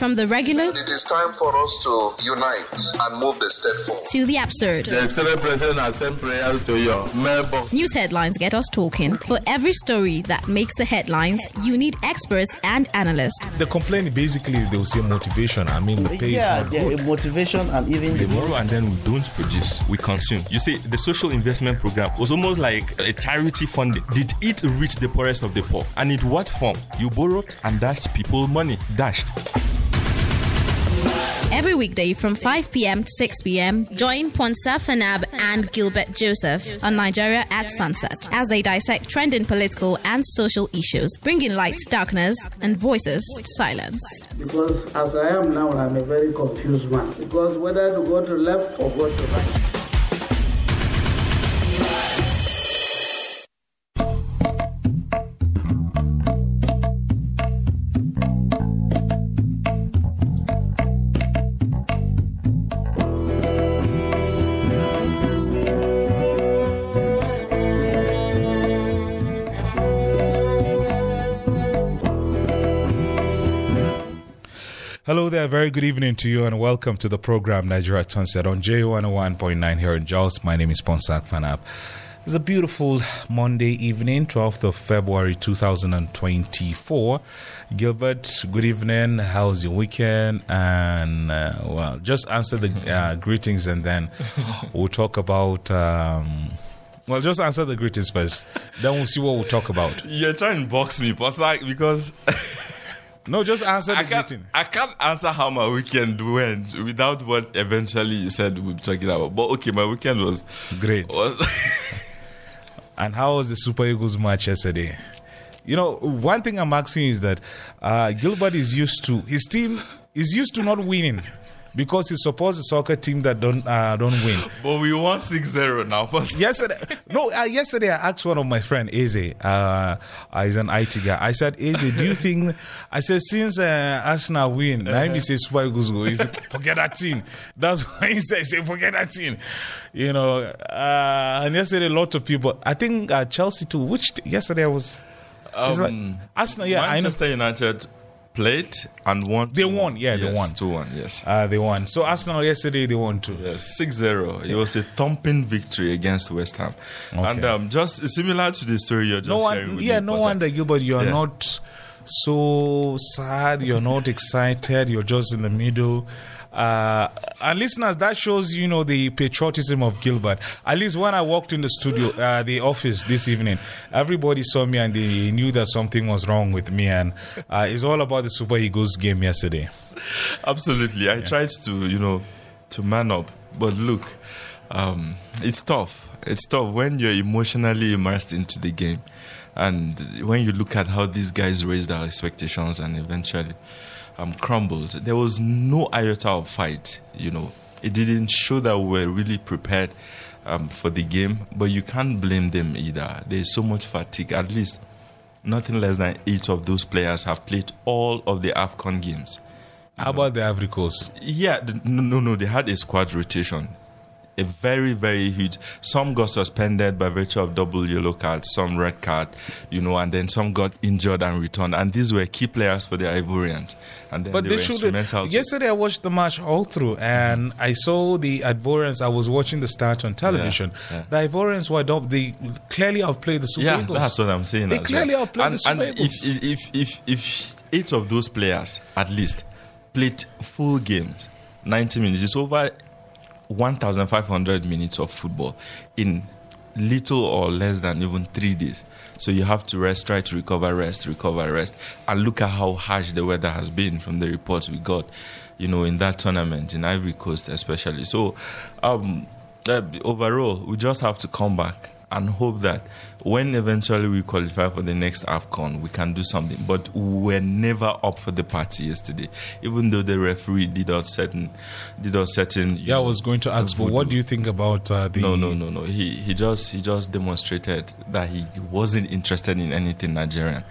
From the regular It is time for us to unite and move the state forward. to the absurd. The Senate President has sent prayers to your mailbox. News headlines get us talking. For every story that makes the headlines, you need experts and analysts. The complaint basically is they will say motivation. I mean, the pay yeah, is not yeah, good. motivation and even the borrow and then we don't produce, we consume. You see, the social investment program was almost like a charity funding. Did it reach the poorest of the poor? And in what form? You borrowed and dashed people money. Dashed. Every weekday from 5 p.m. to 6 p.m., join Ponsah Fanap and Gilbert Joseph on Nigeria at Sunset as they dissect trending political and social issues, bringing light to darkness and voices to silence. Because as I am now, I'm a very confused man. Because whether to go to left or go to right. Hello there, very good evening to you, and welcome to the program Nigeria Sunset on J101.9 here in Jos. My name is Ponsak Fanab. It's a beautiful Monday evening, 12th of February 2024. Gilbert, good evening. How's your weekend? And, uh, well, just answer the uh, greetings and then we'll talk about. Um, well, just answer the greetings first. Then we'll see what we'll talk about. You're trying to box me, Posak, because No, just answer the I greeting. I can't answer how my weekend went without what eventually you said we'll be talking about. But okay, my weekend was. Great. was And how was the Super Eagles match yesterday? You know, one thing I'm asking is that uh, Gilbert is used to his team is used to not winning because he supports a soccer team that don't uh, don't win. but we won 6 0 now. Yesterday, no, uh, yesterday I asked one of my friend Eze, uh, uh, he's an IT guy. I said, Eze, do you think? I said since uh, Arsenal win, now he says Super Eagles go. He said, forget that team. That's what he said. He said, forget that team. You know, uh, and yesterday a lot of people. I think uh, Chelsea too. Which t- yesterday I was. it's like- Um, Arsenal, yeah, I know. Manchester United played and won. They won, yeah, they won. 2 1, yes. Uh, they won. So Arsenal yesterday they won too. Yes, 6 0. It was a thumping victory against West Ham. Okay. And um, just similar to the story you're just no sharing one, with yeah, no wonder. You are Yeah. not so sad. You're not excited. You're just in the middle. Uh, and listeners, that shows you know the patriotism of Gilbert. At least when I walked in the studio, uh, the office this evening, everybody saw me and they knew that something was wrong with me. And uh, it's all about the Super Eagles game yesterday. Absolutely. I tried to, you know, to man up. But look, um, it's tough. It's tough when you're emotionally immersed into the game. And when you look at how these guys raised our expectations and eventually um, crumbled, there was no iota of fight, you know. It didn't show that we were really prepared um, for the game, but you can't blame them either. There's so much fatigue. At least nothing less than eight of those players have played all of the AFCON games. How about the Ivory Coast? Yeah, no, no, no. They had a squad rotation, a very, very huge. Some got suspended by virtue of double yellow card, some red card, you know, and then some got injured and returned. And these were key players for the Ivorians. And then But they, they were should. instrumental. Yesterday, I watched the match all through, and I saw the Ivorians. I was watching the start on television. yeah. The Ivorians were up. They clearly outplayed the Super yeah, Eagles. that's what I'm saying. They clearly well. outplayed and, the Super and Eagles. if, if, if, if eight of those players, at least, played full games, 90 minutes, it's over 1,500 minutes of football in little or less than even three days. So you have to rest, try to recover, rest, recover, rest. And look at how harsh the weather has been from the reports we got, you know, in that tournament, in Ivory Coast especially. So um, uh, overall, we just have to come back and hope that when eventually we qualify for the next AFCON, we can do something. But we were never up for the party yesterday, even though the referee did us certain, did us certain. Yeah, I was going to ask, but what do you think about uh, the? No, no, no, no. He he just he just demonstrated that he wasn't interested in anything Nigerian,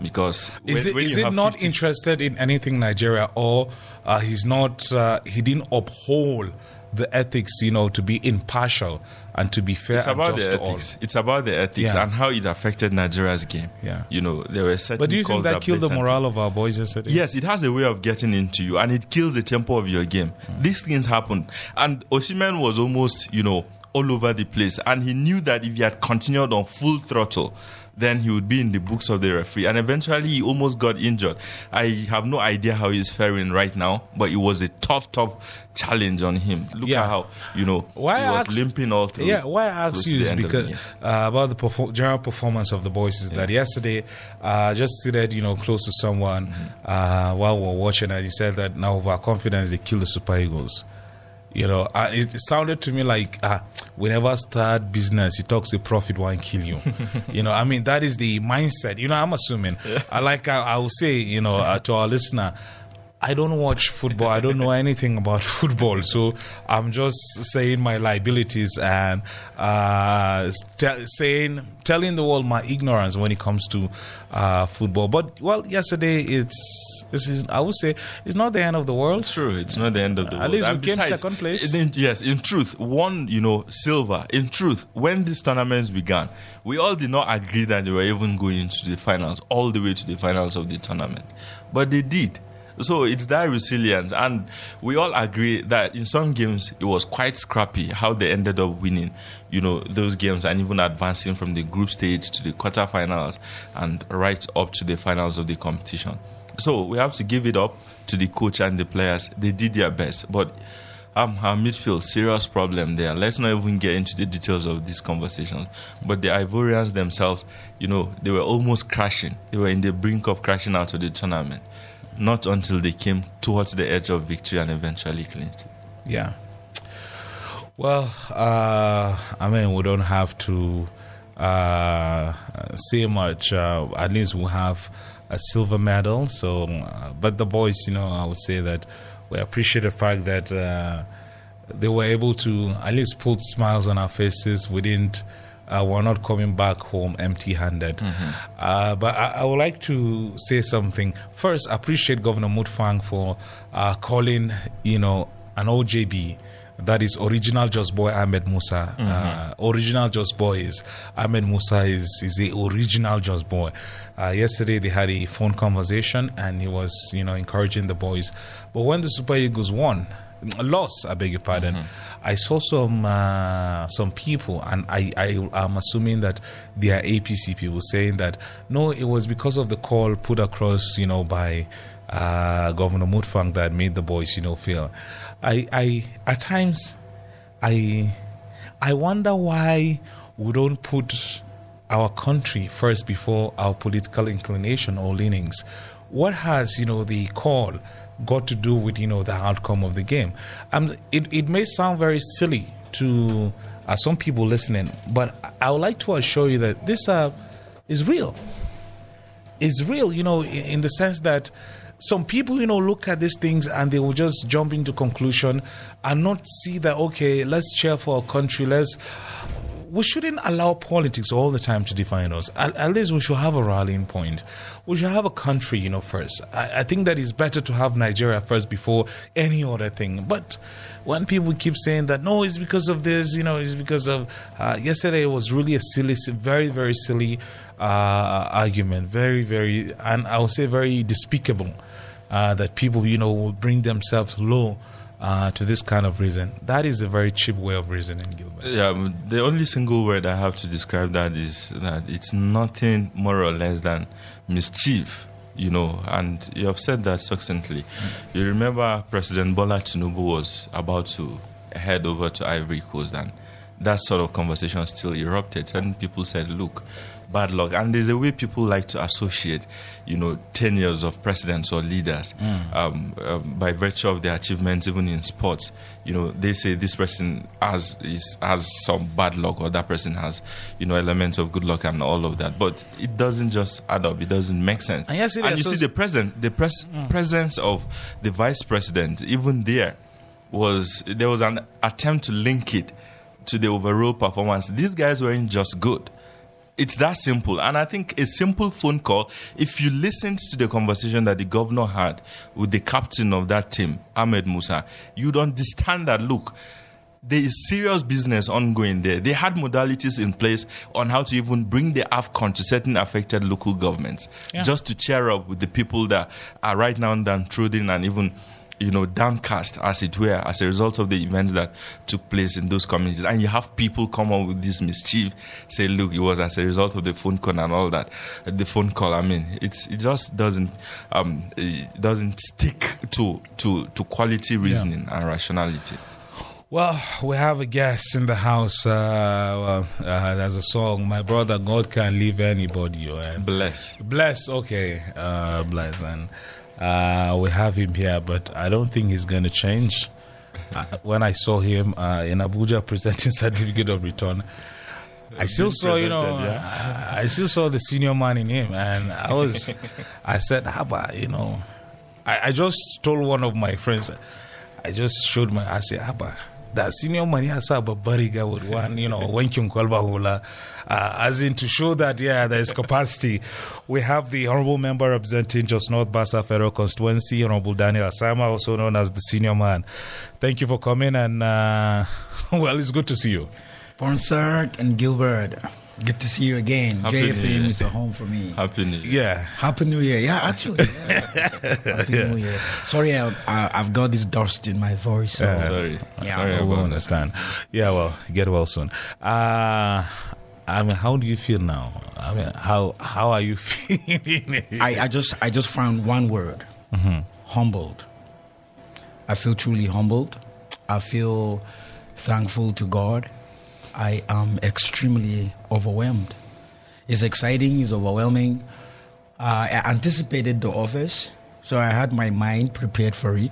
because Is when- it when is it not 50 interested in anything Nigeria, or uh, he's not? Uh, he didn't uphold the ethics, you know, to be impartial and to be fair It's about just the ethics. It's about the ethics Yeah. and how it affected Nigeria's game. Yeah. You know, there were certain But do you think that killed the morale of our boys yesterday? Yes, it has a way of getting into you, and it kills the tempo of your game. Mm. These things happen, and Osimhen was almost, you know, all over the place, and he knew that if he had continued on full throttle, then he would be in the books of the referee, and eventually he almost got injured. I have no idea how he's faring right now, but it was a tough, tough challenge on him. Look Yeah. at how you know Why he I was ask- limping all through. Yeah, why I ask you is of the because uh, about the perfor- general performance of the boys is that yesterday, uh, I just seated, you know, close to someone Mm-hmm. uh, while we are watching, and he said that now of our confidence they kill the Super Eagles. You know, uh, it, sounded to me like uh, whenever start business, it talks a profit won't kill you. you know, I mean that is the mindset. You know, I'm assuming. I like I, I will say, you know, uh, to our listener. I don't watch football. I don't know anything about football, so I'm just saying my liabilities and uh, st- saying, telling the world my ignorance when it comes to uh, football. But well, yesterday it's this is I would say it's not the end of the world. True, it's not the end of the world. At least we And came besides, second place. in- yes, in truth, one, you know, silver. In truth, when these tournaments began, we all did not agree that they were even going to the finals, all the way to the finals of the tournament. But they did. So it's that resilience, and we all agree that in some games it was quite scrappy how they ended up winning, you know, those games and even advancing from the group stage to the quarterfinals and right up to the finals of the competition. So we have to give it up to the coach and the players. They did their best, but um, our midfield serious problem there. Let's not even get into the details of this conversation. But the Ivorians themselves, you know, they were almost crashing. They were in the brink of crashing out of the tournament. Not until they came towards the edge of victory and eventually clinched. it. Yeah. Well, uh, I mean, we don't have to uh, say much. Uh, at least we have a silver medal. So, uh, but the boys, you know, I would say that we appreciate the fact that uh, they were able to at least put smiles on our faces. We didn't. Uh, we're not coming back home empty-handed. Uh, but I, I would like to say something. First, appreciate Governor Mutfwang for uh, calling, you know, an OJB. That is original Jos Boy Ahmed Musa. Uh, original Jos Boy is Ahmed Musa is is the original Jos Boy. Uh, yesterday they had a phone conversation and he was you know encouraging the boys. But when the Super Eagles won, lost, I beg your pardon. I saw some uh, some people, and I, I am assuming that they are APC people saying that no, it was because of the call put across, you know, by uh, Governor Mutfwang that made the boys, you know, feel. I, I at times, I I wonder why we don't put our country first before our political inclination or leanings. What has you know the call got to do with you know the outcome of the game? Um, it it may sound very silly to uh, some people listening, but I would like to assure you that this uh, is real. Is real, you know, in, in the sense that some people, you know, look at these things and they will just jump into conclusion and not see that okay, let's cheer for our country. Let's we shouldn't allow politics all the time to define us. At, at least we should have a rallying point. We should have a country, you know, first. I, I think that it's better to have Nigeria first before any other thing. But when people keep saying that, no, it's because of this, you know, it's because of. Uh, yesterday was really a silly, very, very silly uh, argument. Very, very, and I would say very despicable uh, that people, you know, will bring themselves low uh, to this kind of reason. That is a very cheap way of reasoning, Gilbert. Yeah, um, the only single word I have to describe that is that it's nothing more or less than mischief, you know, and you have said that succinctly. You remember President Bola Tinubu was about to head over to Ivory Coast, and that sort of conversation still erupted. Certain people said, look, bad luck. And there's a way people like to associate, you know, tenures of presidents or leaders um, um, by virtue of their achievements, even in sports. You know, they say this person has is, has some bad luck, or that person has, you know, elements of good luck and all of that. But it doesn't just add up. It doesn't make sense. And yes, and you see the present, the pres- presence of the vice president, even there was there was an attempt to link it to the overall performance. These guys weren't just good It's that simple. And I think a simple phone call, if you listened to the conversation that the governor had with the captain of that team, Ahmed Musa, you'd understand that look, there is serious business ongoing there. They had modalities in place on how to even bring the AFCON to certain affected local governments Yeah. just to cheer up with the people that are right now downtrodden and even you know downcast as it were as a result of the events that took place in those communities and you have people come up with this mischief say look it was as a result of the phone call and all that the phone call i mean it's it just doesn't um doesn't stick to to to quality reasoning and rationality Well, we have a guest in the house. Uh, well, uh, there's a song, My Brother, God Can't Leave Anybody. oh, And bless bless, okay, uh, bless. And uh, we have him here, but I don't think he's going to change. Uh, when I saw him uh, in Abuja presenting certificate of return, I still saw, you know, presented, I, I still saw the senior man in him, and I was, I said, Haba, you know, I, I just told one of my friends, I just showed my, I said, Haba, that senior man ya sa babbar riga with one, you know, wankin kwalba hula, uh, as in to show that, yeah, there is capacity. We have the honorable member representing Jos North Bassa Federal Constituency, Honorable Daniel Asama, also known as the senior man. Thank you for coming, and uh, well, it's good to see you. Ponsard and Gilbert, good to see you again. Happy New JFM Year. is a home for me. happy new year Yeah. Happy New Year. Yeah, actually. yeah. Happy New Year. Sorry, I, I, I've got this dust in my voice. So. sorry Yeah. sorry I will about that. understand. Yeah, well, get well soon. Uh, I mean, how do you feel now? I mean, how how are you feeling? I, I just I just found one word. Humbled. I feel truly humbled. I feel thankful to God. I am extremely overwhelmed. It's exciting, it's overwhelming. Uh, I anticipated the office, so I had my mind prepared for it,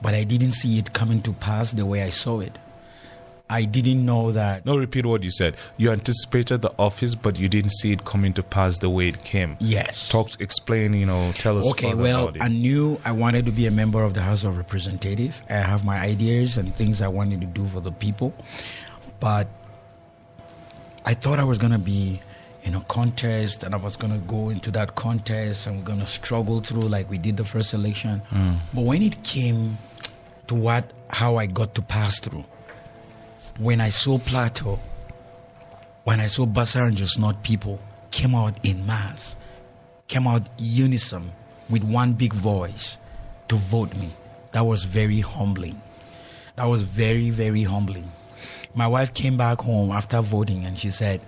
but I didn't see it coming to pass the way I saw it. I didn't know that no, repeat what you said. You anticipated the office, but you didn't see it coming to pass the way it came. Yes. Talk, explain. You know, tell us. Okay, well. I knew I wanted to be a member of the House of Representatives. I have my ideas and things I wanted to do for the people, but I thought I was going to be in a contest and I was going to go into that contest and we're going to struggle through like we did the first election. Mm. But when it came to what how I got to pass through, when I saw Plateau, when I saw Bassa and Jos North people came out in mass, came out unison with one big voice to vote me. That was very humbling. That was very, very humbling. My wife came back home after voting and she said,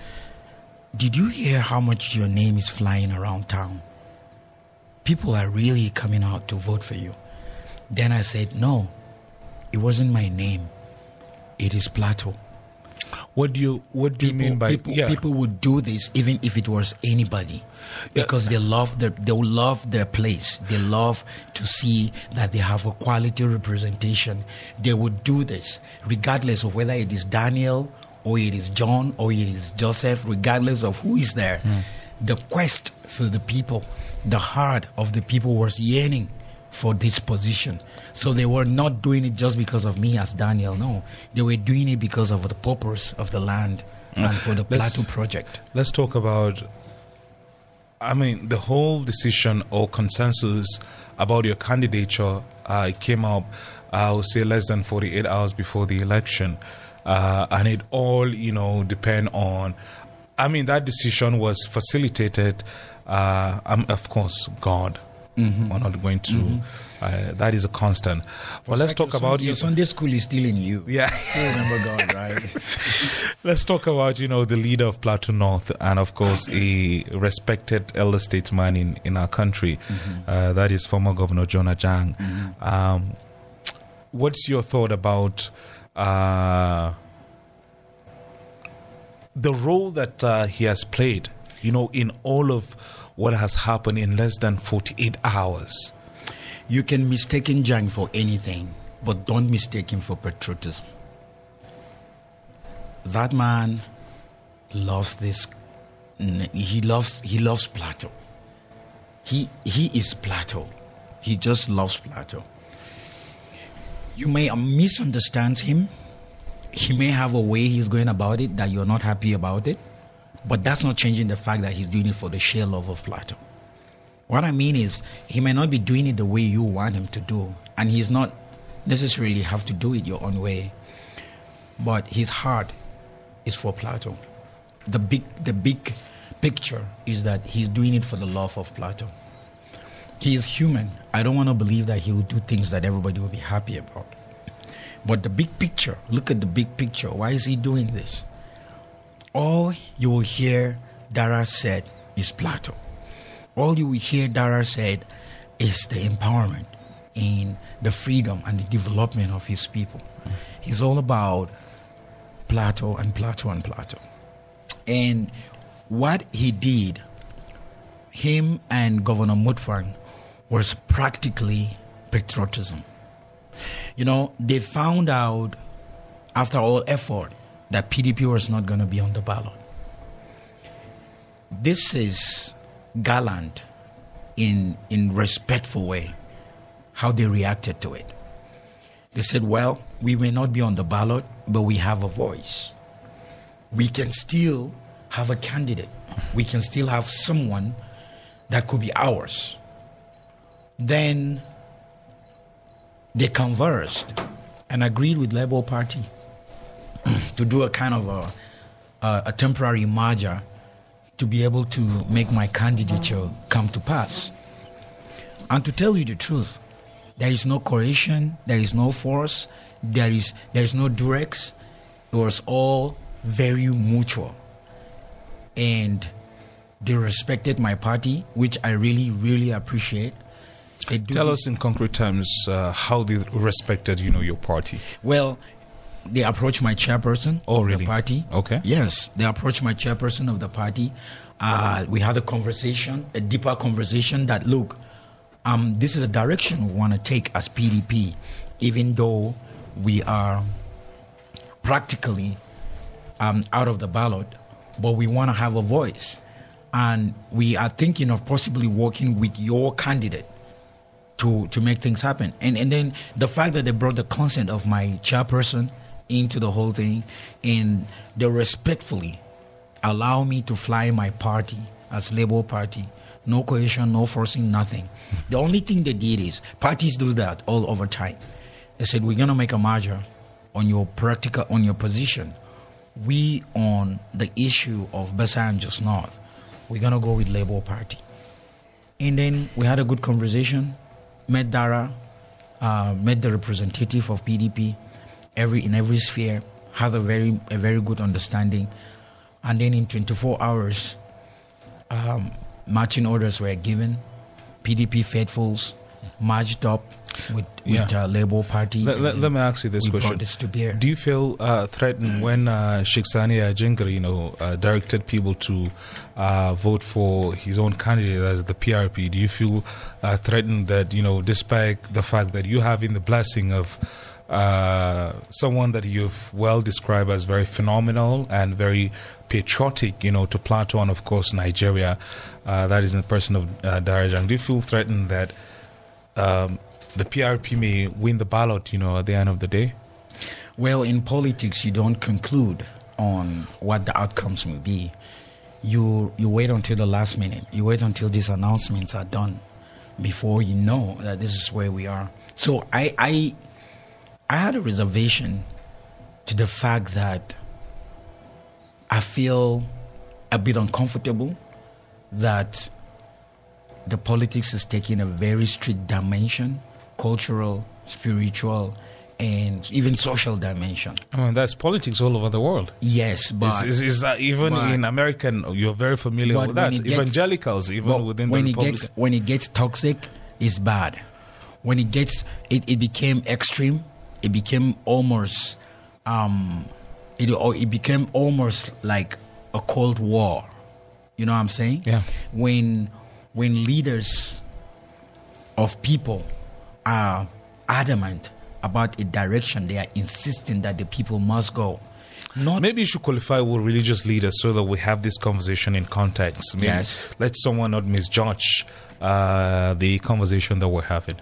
Did you hear how much your name is flying around town? People are really coming out to vote for you. Then I said, No, it wasn't my name. It is Plateau what do you What do you mean by people, yeah? people would do this even if it was anybody because they love their they love their place. They love to see that they have a quality representation. They would do this regardless of whether it is daniel or it is john or it is joseph regardless of who is there. Hmm. The quest for the people the heart of the people was yearning for this position. So they were not doing it just because of me as Daniel. No, they were doing it because of the purpose of the land and for the Plateau project. Let's talk about. I mean, the whole decision or consensus about your candidature uh, came up, I would say, less than 48 hours before the election. Uh, and it all, you know, depend on. I mean, that decision was facilitated, uh, um, of course, God. Mm-hmm. We're not going to. Uh, that is a constant. But let's Like talk your about your Sunday school is still in you. Yeah. you remember God, right? Let's talk about, you know, the leader of Plateau North and, of course, a respected elder statesman in, in our country. Uh, that is former Governor Jonah Jang. Um, what's your thought about uh, the role that uh, he has played, you know, in all of what has happened in less than 48 hours? You can mistake Jang for anything, but don't mistake him for patriotism. That man loves this. He loves. He loves Plateau. He he is Plateau. He just loves Plateau. You may misunderstand him. He may have a way he's going about it that you're not happy about it, But that's not changing the fact that he's doing it for the sheer love of Plateau. What I mean is, he may not be doing it the way you want him to do, and he's not necessarily have to do it your own way. But his heart is for Plateau. The big, the big picture is that he's doing it for the love of Plateau. He is human. I don't want to believe that he will do things that everybody will be happy about. But the big picture, look at the big picture. Why is he doing this? All you will hear Dara said is Plateau. All you will hear Dara said is the empowerment in the freedom and the development of his people. It's all about Plateau and Plateau and Plateau. And what he did, him and Governor Mutfwang, was practically patriotism. You know, they found out after all effort that PDP was not going to be on the ballot. This is gallant in in respectful way how they reacted to it. They said, "Well, we may not be on the ballot, but we have a voice. We can still have a candidate. We can still have someone that could be ours." Then they conversed and agreed with Labour Party to do a kind of a, a, a temporary merger to be able to make my candidature come to pass. And to tell you the truth, there is no coercion, there is no force, there is there is no durex. It was all very mutual. And they respected my party, which I really, really appreciate. Tell this- us in concrete terms uh, how they respected, you know, your party. Well, they approached my chairperson Oh, of really? the party. Okay. Yes, they approached my chairperson of the party. Uh, we had a conversation, a deeper conversation that look, um, this is a direction we want to take as PDP, even though we are practically um, out of the ballot, but we want to have a voice. And we are thinking of possibly working with your candidate to to make things happen. And and then the fact that they brought the consent of my chairperson into the whole thing, and they respectfully allow me to fly my party as Labour Party. No coercion, no forcing, nothing. The only thing they did is parties do that all over time. They said we're gonna make a merger on your practical on your position. We on the issue of Jos North, we're gonna go with Labour Party. And then we had a good conversation. Met Dara, uh, met the representative of PDP, every in every sphere. Had a very a very good understanding. And then in 24 hours, um, marching orders were given. PDP faithfuls marched up with, with Yeah. uh, Labour Party. Let, let, let me ask you this question. this. Do you feel uh, threatened when uh, Shiksani Ajingra, you know, uh, directed people to uh, vote for his own candidate as the PRP? Do you feel uh, threatened that, you know, despite the fact that you having the blessing of uh, someone that you've well described as very phenomenal and very patriotic, you know, to Plateau and, of course, Nigeria, uh, that is in the person of uh, Darajang, do you feel threatened that um, the PRP may win the ballot, you know, at the end of the day? Well, in politics, you don't conclude on what the outcomes will be. You you wait until the last minute. You wait until these announcements are done before you know that this is where we are. So I I I had a reservation to the fact that I feel a bit uncomfortable that the politics is taking a very strict dimension, cultural, spiritual, and even social dimension. I mean, that's politics all over the world. Yes, but Is, is, is that even but- in American, you're very familiar with that. gets- Evangelicals, even within when the it Republican. gets when it gets toxic, it's bad. When it gets it, it became extreme. It became almost um, it or it became almost like a cold war. You know what I'm saying? Yeah. When when leaders of people are adamant about a direction, they are insisting that the people must go. Not Maybe you should qualify with religious leaders so that we have this conversation in context. Maybe Yes. Let someone not misjudge uh, the conversation that we're having.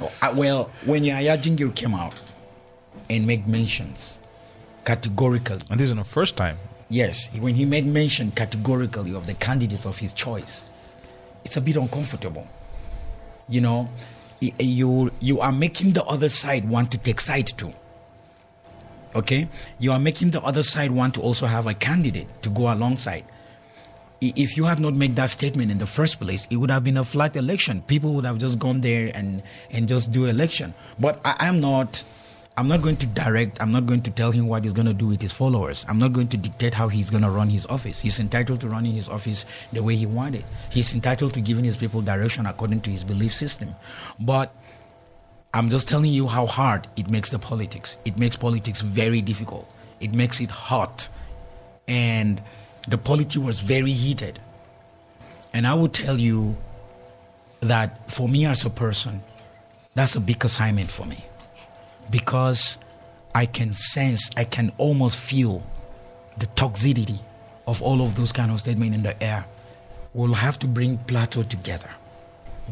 Uh, well, when Yahya Jingir came out and make mentions categorically, And this is the first time. yes, when he made mention categorically of the candidates of his choice, it's a bit uncomfortable. You know, you you are making the other side want to take side too. Okay, you are making the other side want to also have a candidate to go alongside. If you had not made that statement in the first place, it would have been a flat election. People would have just gone there and and just do election. But I, I'm not. I'm not going to direct. I'm not going to tell him what he's going to do with his followers. I'm not going to dictate how he's going to run his office. He's entitled to running his office the way he wanted. He's entitled to giving his people direction according to his belief system. But I'm just telling you how hard it makes the politics. It makes politics very difficult. It makes it hot. And the polity was very heated. And I would tell you that for me as a person, that's a big assignment for me. Because I can sense, I can almost feel the toxicity of all of those kind of statements in the air. We'll have to bring Plateau together.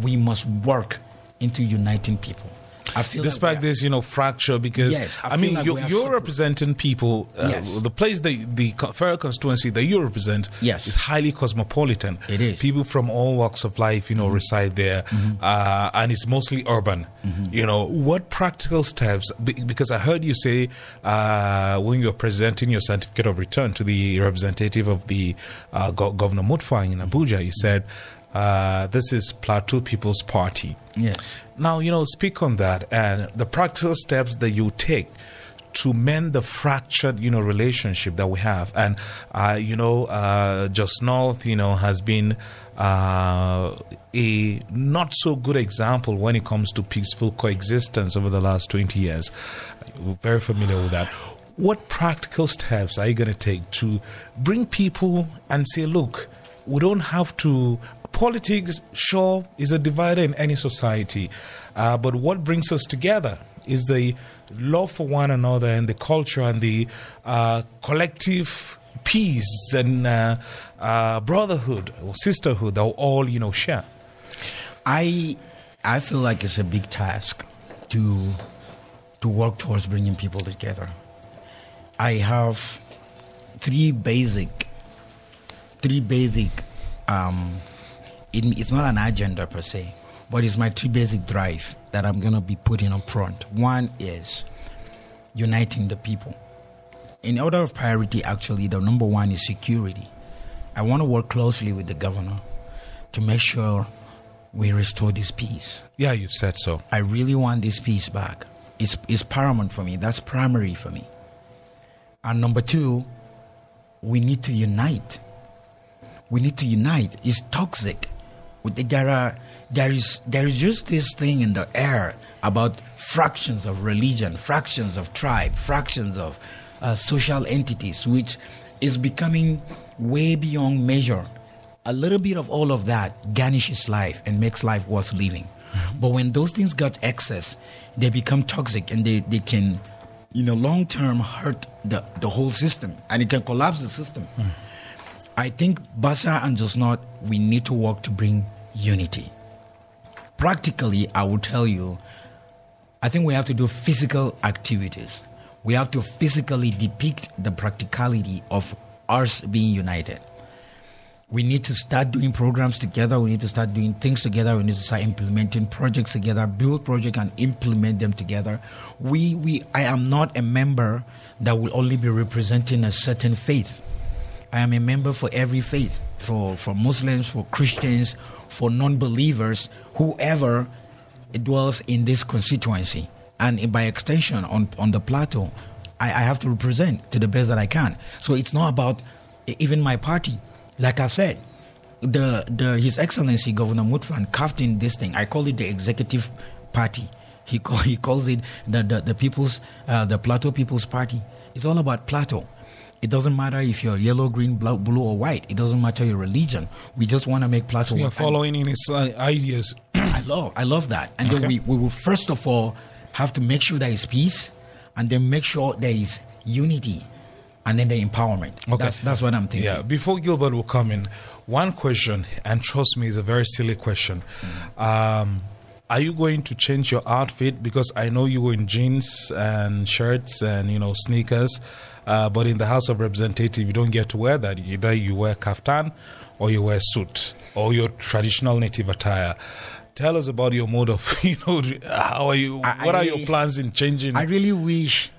We must work into uniting people. I feel Despite this, you know, fracture, because Yes, I I, mean, like you're, you're representing people. Uh, Yes. The place, the the federal constituency that you represent, Yes. is highly cosmopolitan. It is. Mm-hmm. People from all walks of life, you know, reside there, uh, and it's mostly urban. Mm-hmm. You know, what practical steps? Because I heard you say uh, when you're presenting your certificate of return to the representative of the uh, Governor Mutfa in Abuja, you said. Uh, this is Plateau People's Party. Yes. Now, you know, speak on that and the practical steps that you take to mend the fractured, you know, relationship that we have. And, uh, you know, uh, Jos North, you know, has been uh, a not so good example when it comes to peaceful coexistence over the last 20 years. We're very familiar with that. What practical steps are you going to take to bring people and say, look, we don't have to. Politics, sure, is a divider in any society, uh, but what brings us together is the love for one another and the culture and the uh, collective peace and uh, uh, brotherhood or sisterhood that we all, you know, share. I I feel like it's a big task to to work towards bringing people together. I have three basic three basic um it, it's not an agenda per se, but it's my three basic drive that I'm gonna be putting up front. One is uniting the people. In order of priority, actually, the number one is security. I want to work closely with the governor to make sure we restore this peace. Yeah, you said so. I really want this peace back. It's, it's paramount for me. That's primary for me. And number two, we need to unite. We need to unite. It's toxic. With- There, are, there, is, there is just this thing in the air about fractions of religion, fractions of tribe, fractions of uh, social entities, which is becoming way beyond measure. A little bit of all of that garnishes life and makes life worth living. But when those things got excess, they become toxic and they, they can, you know, long term hurt the, the whole system and it can collapse the system. I think Bassa and Jos North, we need to work to bring unity. Practically, I will tell you, I think we have to do physical activities. We have to physically depict the practicality of us being united. We need to start doing programs together. We need to start doing things together. We need to start implementing projects together, build projects and implement them together. We, we, I am not a member that will only be representing a certain faith. I am a member for every faith, for, for Muslims, for Christians, for non believers, whoever dwells in this constituency. And by extension, on, on the plateau, I, I have to represent to the best that I can. So it's not about even my party. Like I said, the, the His Excellency Governor Mutfwang carved in this thing. I call it the executive party. He, call, he calls it the, the, the people's, uh, the Plateau People's Party. It's all about Plateau. It doesn't matter if you're yellow, green, blue, blue or white. It doesn't matter your religion. We just want to make Plateau. You're. And following in his uh, ideas. I love, I love that. And then we, we will first of all have to make sure there is peace, and then make sure there is unity, and then the empowerment. Okay. That's that's what I'm thinking. Yeah, before Gilbert will come in, one question, and trust me, it's a very silly question. Um, are you going to change your outfit? Because I know you were in jeans and shirts and you know sneakers, uh, but in the House of Representatives, you don't get to wear that. Either you wear kaftan or you wear suit or your traditional native attire. Tell us about your mode of, you know, how are you? I- I what are really- your plans in changing? I really wish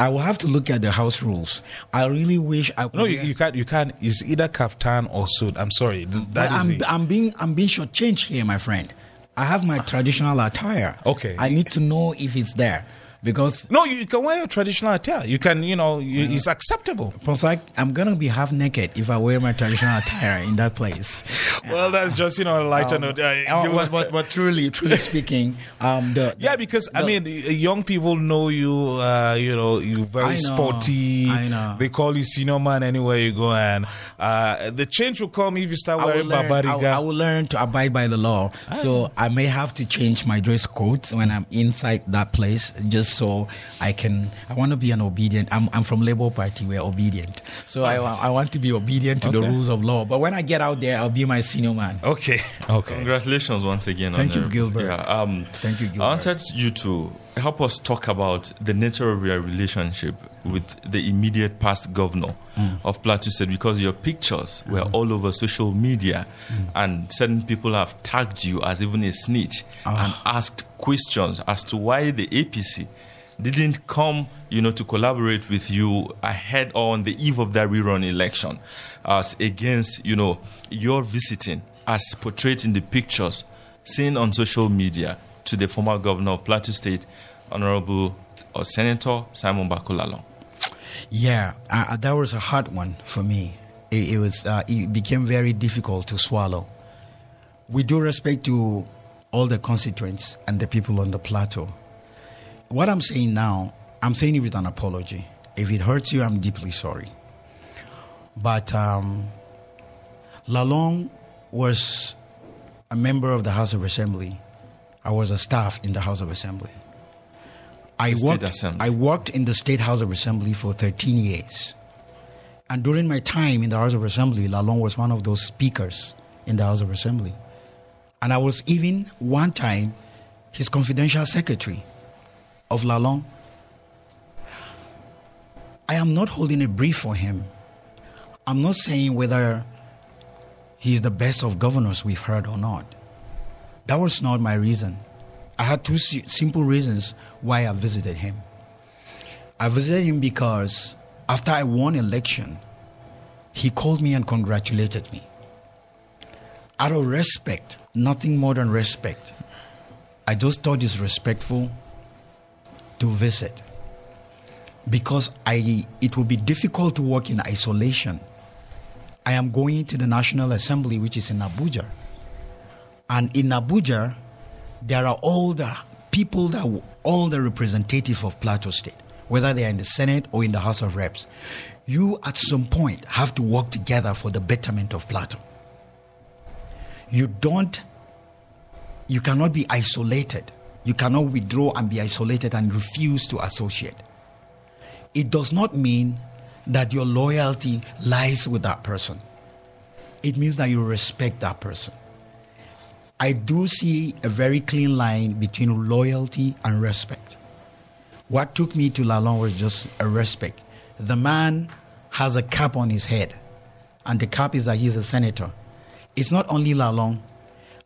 I will have to look at the house rules. I really wish I could. no, you, you can't. You can't. It's either kaftan or suit. I'm sorry. Th- That is I'm, it. I'm being I'm being shortchanged here, my friend. I have my traditional attire. Okay. I need to know if it's there because No, you can wear your traditional attire. You can, you know, you, it's acceptable. Ponsak, I'm gonna be half naked if I wear my traditional attire in that place. Well, that's just, you know, a lighter Um, note. Uh, oh, but, but, but truly, truly speaking, um, the, yeah, because I mean, young people know you. Uh, you know, you I very know, sporty. I know. They call you senior man anywhere you go, and uh, the change will come if you start wearing learn, I. I will learn to abide by the law. So I may have to change my dress code when I'm inside that place, just so I can. I want to be an obedient. I'm, I'm from Labour Party. We're obedient. So I, I want to be obedient to the rules of law. But when I get out there, I'll be my senior man. Okay, okay. Congratulations once again. Thank on you, the- Gilbert. Yeah, um, Thank you, Gilbert. I wanted you to help us talk about the nature of your relationship with the immediate past governor Mm. of Plateau State because your pictures were all over social media Mm. and certain people have tagged you as even a snitch Ah. and asked questions as to why the APC didn't come, you know, to collaborate with you ahead on the eve of that rerun election, as against, you know, your visiting as portrayed in the pictures seen on social media to the former governor of Plateau State, Honorable or Senator Simon Bako Lalong. Yeah, uh, that was a hard one for me. It, it was. Uh, it became very difficult to swallow. With due respect to all the constituents and the people on the plateau, what I'm saying now, I'm saying it with an apology. If it hurts you, I'm deeply sorry. But um, Lalong was a member of the House of Assembly. I was a staff in the House of Assembly. I The worked, Assembly. I worked in the State House of Assembly for 13 years. And during my time in the House of Assembly, Lalong was one of those speakers in the House of Assembly. And I was even one time his confidential secretary of Lalong. I am not holding a brief for him. I'm not saying whether he's the best of governors we've heard or not. That was not my reason. I had two simple reasons why I visited him. I visited him because after I won election, he called me and congratulated me. Out of respect, nothing more than respect, I just thought it's respectful to visit because I, it would be difficult to work in isolation. I am going to the National Assembly, which is in Abuja. And in Abuja, there are all the people that all the representative of Plateau State, whether they are in the Senate or in the House of Reps. You at some point have to work together for the betterment of Plateau. You don't you cannot be isolated. You cannot withdraw and be isolated and refuse to associate. It does not mean that your loyalty lies with that person. It means that you respect that person. I do see a very clean line between loyalty and respect. What took me to Lalong was just a respect. The man has a cap on his head, and the cap is that he's a senator. It's not only Lalong.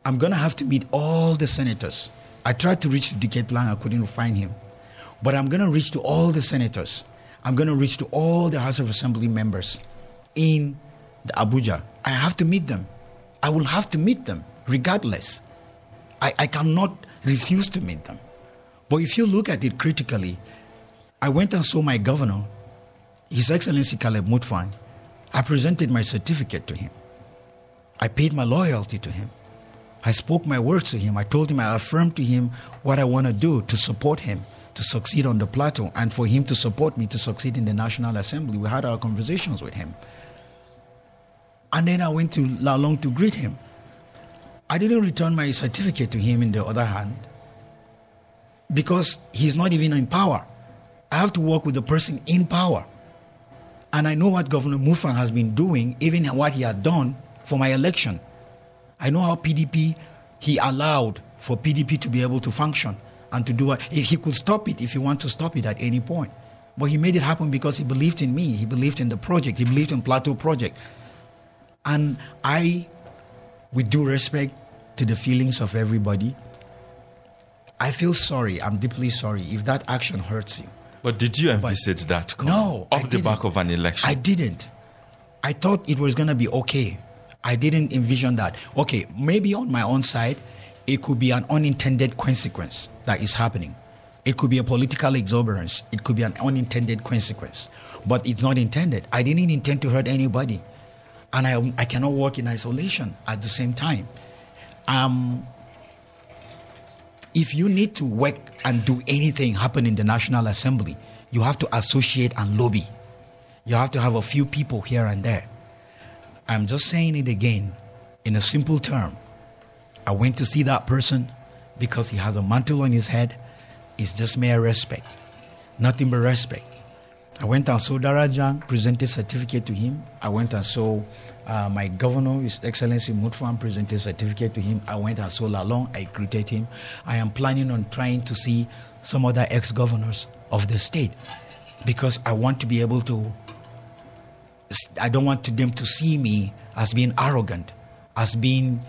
I'm going to have to meet all the senators. I tried to reach to Diket Plang, I couldn't find him. But I'm going to reach to all the senators. I'm going to reach to all the House of Assembly members in the Abuja. I have to meet them. I will have to meet them regardless. I, I cannot refuse to meet them. But if you look at it critically, I went and saw my governor, His Excellency Caleb Mutfwang. I presented my certificate to him. I paid my loyalty to him. I spoke my words to him. I told him, I affirmed to him what I want to do to support him to succeed on the plateau and for him to support me to succeed in the National Assembly. We had our conversations with him. And then I went to Lalong to greet him. I didn't return my certificate to him in the other hand because he's not even in power. I have to work with the person in power. And I know what Governor Mutfwang has been doing, even what he had done for my election. I know how PDP he allowed for PDP to be able to function and to do what if he could stop it if he want to stop it at any point. But he made it happen because he believed in me. He believed in the project. He believed in Plateau Project. And I, with due respect to the feelings of everybody, I feel sorry. I'm deeply sorry if that action hurts you. But did you envisage that? Colin, No, I Off the back didn't. of an election. I didn't. I thought it was going to be okay. I didn't envision that. Okay, maybe on my own side, it could be an unintended consequence that is happening. It could be a political exuberance. It could be an unintended consequence. But it's not intended. I didn't intend to hurt anybody. And I, I cannot work in isolation at the same time. Um, if you need to work and do anything happen in the National Assembly, you have to associate and lobby. You have to have a few people here and there. I'm just saying it again in a simple term. I went to see that person because he has a mantle on his head. It's just mere respect, nothing but respect. I went and saw Darajang, presented certificate to him. I went and saw uh, my governor, His Excellency Mutfwang, presented certificate to him. I went and saw Lalong. I greeted him. I am planning on trying to see some other ex-governors of the state because I want to be able to I don't want them to see me as being arrogant, as being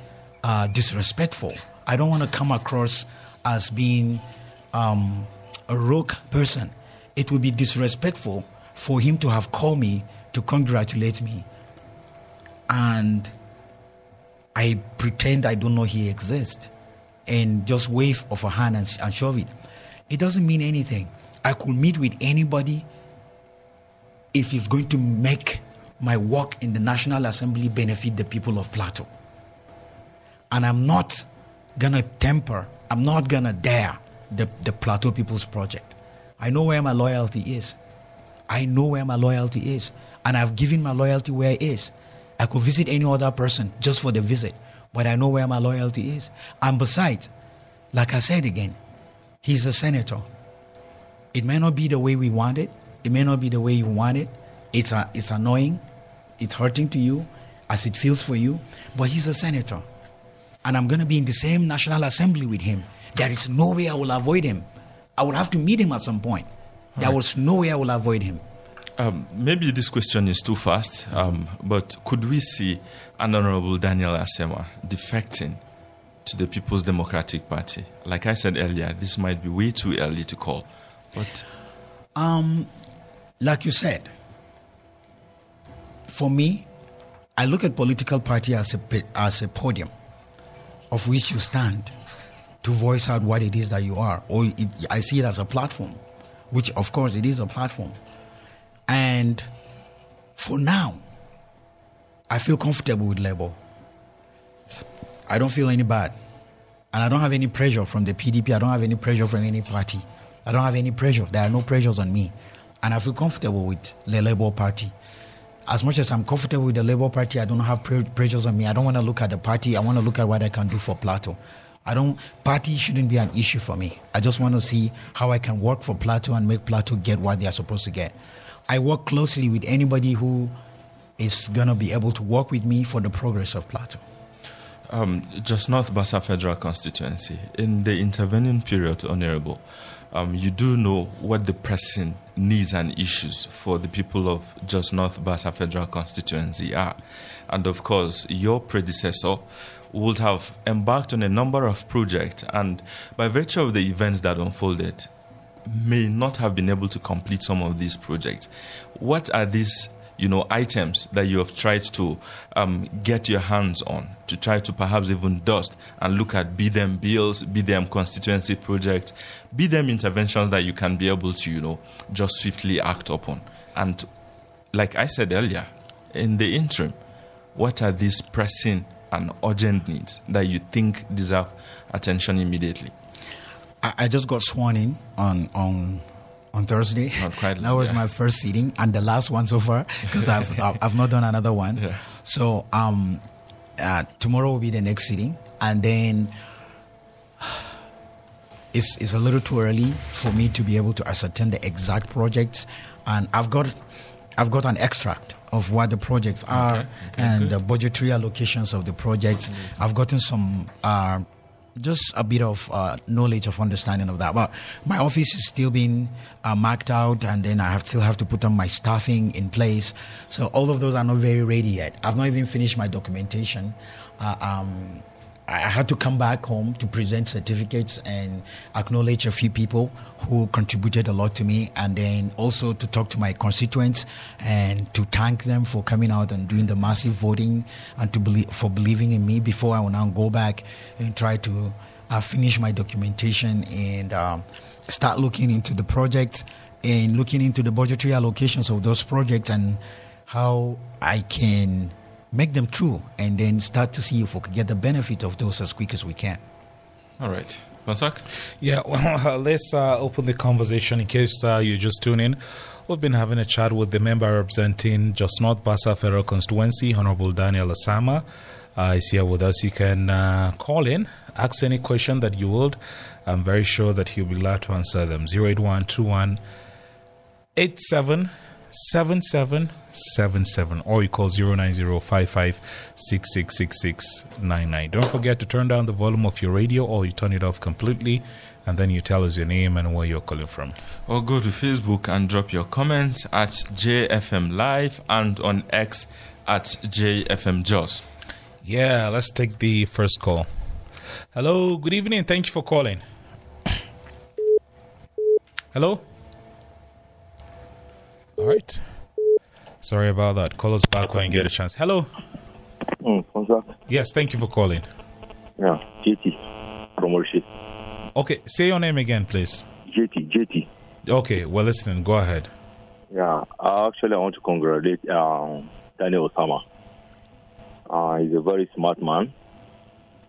uh, disrespectful. I don't want to come across as being um, a rogue person. It would be disrespectful for him to have called me to congratulate me. And I pretend I don't know he exists and just wave of a hand and, and shove it. It doesn't mean anything. I could meet with anybody if it's going to make my work in the National Assembly benefit the people of Plateau. And I'm not gonna temper, I'm not gonna dare the, the Plateau People's Project. I know where my loyalty is. I know where my loyalty is. And I've given my loyalty where it is. I could visit any other person just for the visit, but I know where my loyalty is. And besides, like I said again, he's a senator. It may not be the way we want it. It may not be the way you want it. It's, a, it's annoying. It's hurting to you as it feels for you. But he's a senator. And I'm going to be in the same National Assembly with him. There is no way I will avoid him. I will have to meet him at some point. There was no way I will avoid him. Um, maybe this question is too fast, um, but could we see an Honorable Daniel Asama defecting to the People's Democratic Party? Like I said earlier, this might be way too early to call. But Um, like you said, for me, I look at political party as a as a podium of which you stand to voice out what it is that you are, or it, I see it as a platform, which of course it is a platform. And for now, I feel comfortable with Labour. I don't feel any bad. And I don't have any pressure from the PDP. I don't have any pressure from any party. I don't have any pressure. There are no pressures on me. And I feel comfortable with the Labour Party. As much as I'm comfortable with the Labour Party, I don't have pre- pressures on me. I don't want to look at the party. I want to look at what I can do for Plateau. I don't, party shouldn't be an issue for me. I just want to see how I can work for Plateau and make Plateau get what they are supposed to get. I work closely with anybody who is going to be able to work with me for the progress of Plateau. um, Jos North Bassa Federal Constituency, in the intervening period, Honorable, um, you do know what the pressing needs and issues for the people of Jos North Bassa Federal Constituency are. And of course, your predecessor would have embarked on a number of projects, and by virtue of the events that unfolded, may not have been able to complete some of these projects. What are these, you know, items that you have tried to um, get your hands on to try to perhaps even dust and look at be them bills, be them constituency projects, be them interventions that you can be able to, you know, just swiftly act upon. And like I said earlier, in the interim, what are these pressing and urgent needs that you think deserve attention immediately? I, I just got sworn in on on on Thursday. Not quite that was yeah. my first sitting and the last one so far because I've I've I've not done another one. Yeah. So um, uh, tomorrow will be the next sitting, and then it's it's a little too early for me to be able to ascertain the exact projects, and I've got I've got an extract of what the projects are Okay, okay, and good. the budgetary allocations of the projects. I've gotten some uh, just a bit of uh, knowledge of understanding of that. But my office is still being uh, marked out, and then I have still have to put on my staffing in place. So all of those are not very ready yet. I've not even finished my documentation. Uh, um, I had to come back home to present certificates and acknowledge a few people who contributed a lot to me, and then also to talk to my constituents and to thank them for coming out and doing the massive voting and to believe, for believing in me before I will now go back and try to uh, finish my documentation and um, start looking into the projects and looking into the budgetary allocations of those projects and how I can make them true, and then start to see if we can get the benefit of those as quick as we can. All right. Ponsah? Yeah, well, uh, let's uh, open the conversation in case uh, you just tune in. We've been having a chat with the member representing Jos North Bassa Federal Constituency, Honorable Daniel Asama. Uh, he's here with us. You can uh, call in, ask any question that you would. I'm very sure that he'll be glad to answer them. 08121 87 7777 or you call 09055666699. Don't forget to turn down the volume of your radio or you turn it off completely and then you tell us your name and where you're calling from. Or go to Facebook and drop your comments at JFM Live and on X at JFM Jos. Yeah, let's take the first call. Hello, good evening. Thank you for calling. Hello? All right. Sorry about that. Call us back when you get a chance. Hello. Mm, Ponsah. Yes, thank you for calling. Yeah, JT from. Okay, say your name again, please. JT, JT. Okay, well, listening. Go ahead. Yeah, actually, I want to congratulate um, Daniel Asama. Uh, he's a very smart man,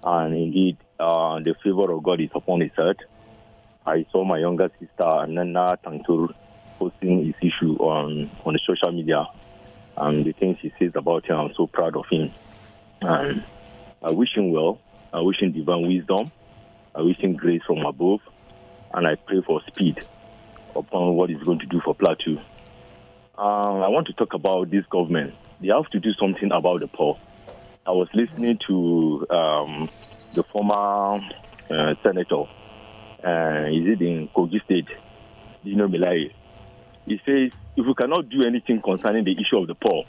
and indeed, uh, the favor of God is upon his head. I saw my younger sister, Nana Tangtur, posting his issue on, on the social media and the things he says about him. I'm so proud of him. And I wish him well. I wish him divine wisdom. I wish him grace from above. And I pray for speed upon what he's going to do for Plateau. Um, I want to talk about this government. They have to do something about the poor. I was listening to um, the former uh, senator, uh, is it in Kogi State, Dino Melaye. He says, if we cannot do anything concerning the issue of the poor,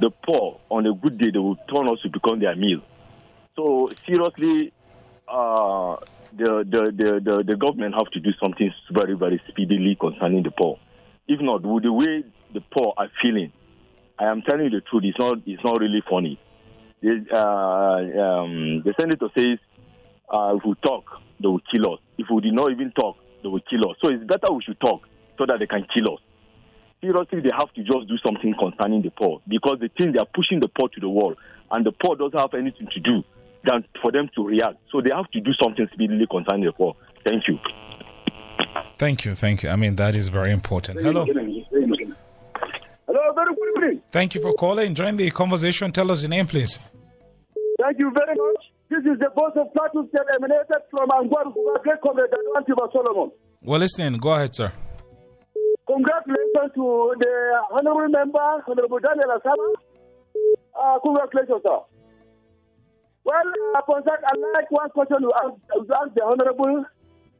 the poor, on a good day, they will turn us to become their meal. So, seriously, uh, the, the, the, the, the government have to do something very, very speedily concerning the poor. If not, with the way the poor are feeling, I am telling you the truth, it's not, it's not really funny. The, uh, um, the senator says, uh, if we talk, they will kill us. If we did not even talk, they will kill us. So it's better we should talk so that they can kill us. Seriously, they have to just do something concerning the poor because they think they are pushing the poor to the wall, and the poor doesn't have anything to do than for them to react. So they have to do something speedily concerning the poor. Thank you. Thank you, thank you. I mean, that is very important. Hello. Hello, very good evening. Thank you for calling. Join the conversation. Tell us your name, please. Thank you very much. This is the voice of Plateau State emanated from Angwan, great comrade Antiba Solomon. Well, listening. Go ahead, sir. Congratulations to the honorable member, Honorable Daniel Asama. Uh, congratulations, sir. Well, uh, Ponsah, I like one question you asked, you asked the honorable.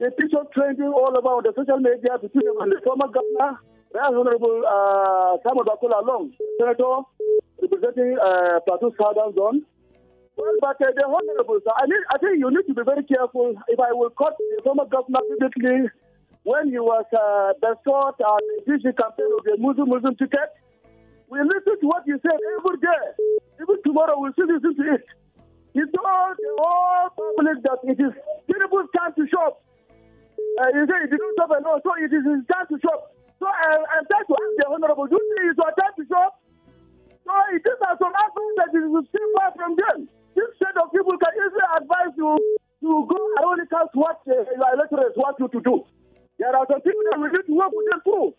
The teacher trending all over the social media between them and the former governor, Right Honorable uh, Samuel Bako Lalong, Senator representing uh, Plateau Southern Zone. Well, but uh, the honorable, sir, I, need, I think you need to be very careful. If I will cut the former governor vividly when he was uh, bestowed on the DC campaign of the Muslim Muslim ticket, we listen to what he said every day. Even tomorrow, we'll still listen to it. He told the whole public that it is Tinubu's time to shop. Uh, he said he didn't shop alone, so it is his time to shop. So I, I'm trying to ask the honorable, do you it's your time to shop? So it is as an aspect that it is still far from them. This set of people can easily advise you to go around ironically what uh, your electorates want you to do. There are some people that we need to work with them too.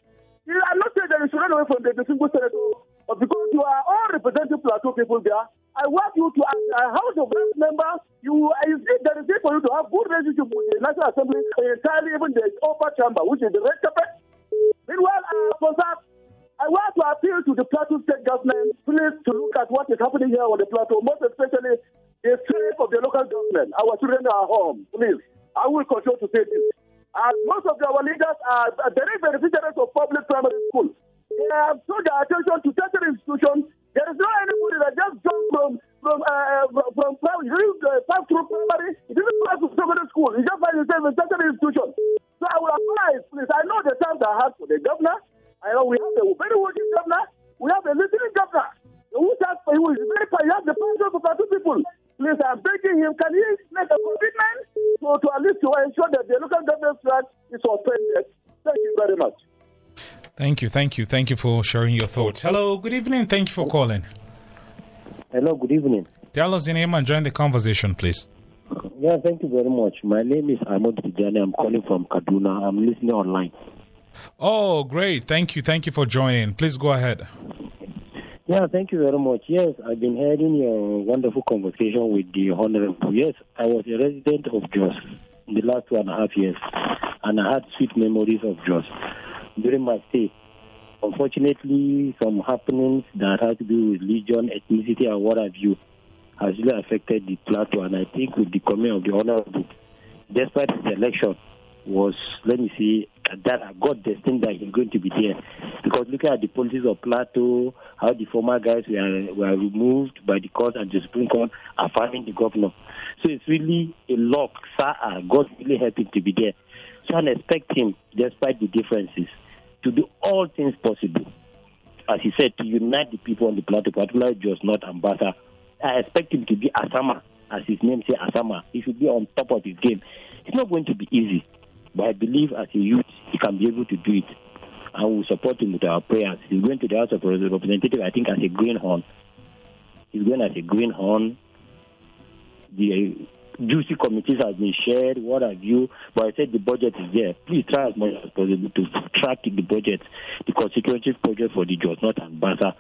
I'm not saying that you should run away from the, the single senator, but because you are all representing plateau people there, I want you to, as a House of Reps member, you is it there is need for you to have good relationship with the National Assembly, entirely even the upper chamber, which is the red carpet. Meanwhile, uh, for that, I want to appeal to the Plateau State government, please, to look at what is happening here on the plateau, most especially the strength of the local government. Our children are home. Please, I will continue to say this. And most of our leaders are very beneficiaries of public primary school. They have turned their attention to tertiary institutions. There is no anybody that just jump from from uh, from primary, you uh, through primary, it didn't pass to secondary school. You just find yourself in tertiary institution. So I will advise, please. I know the times I have for the governor. I know we have a very working governor. We have a listening governor who has is very he has the to two people. Please, I'm begging him, can he make a commitment to, to at least to ensure that the local government track is suspended? Thank you very much. Thank you, thank you, thank you for sharing your thoughts. Hello, good evening. Thank you for calling. Hello, good evening. Tell us your name and join the conversation, please. Yeah, thank you very much. My name is Ahmad Tijani. I'm calling from Kaduna. I'm listening online. Oh, great. Thank you. Thank you for joining. Please go ahead. Yeah, thank you very much. Yes, I've been hearing your wonderful conversation with the Honorable. Yes, I was a resident of Jos in the last two and a half years, and I had sweet memories of Jos during my stay. Unfortunately, some happenings that had to do with religion, ethnicity, and what have you has really affected the plateau. And I think with the coming of the Honorable, despite the election, was, let me see, that God destined that he's going to be there. Because looking at the policies of Plateau, how the former guys were, were removed by the court and the Supreme Court, affirming the governor. So it's really a lock. Uh, God really helped him to be there. So I expect him, despite the differences, to do all things possible. As he said, to unite the people on the plateau, particularly Jos North and Bassa. I expect him to be Asama, as his name says, Asama. He should be on top of his game. It's not going to be easy. But I believe as a youth, he can be able to do it. And we support him with our prayers. He's going to the House of Representatives, I think, as a greenhorn. He's going as a greenhorn. The uh, juicy committees have been shared. What have you? But I said the budget is there. Please try as much as possible to track the budget, the constituency budget for the Jos North and Bassa.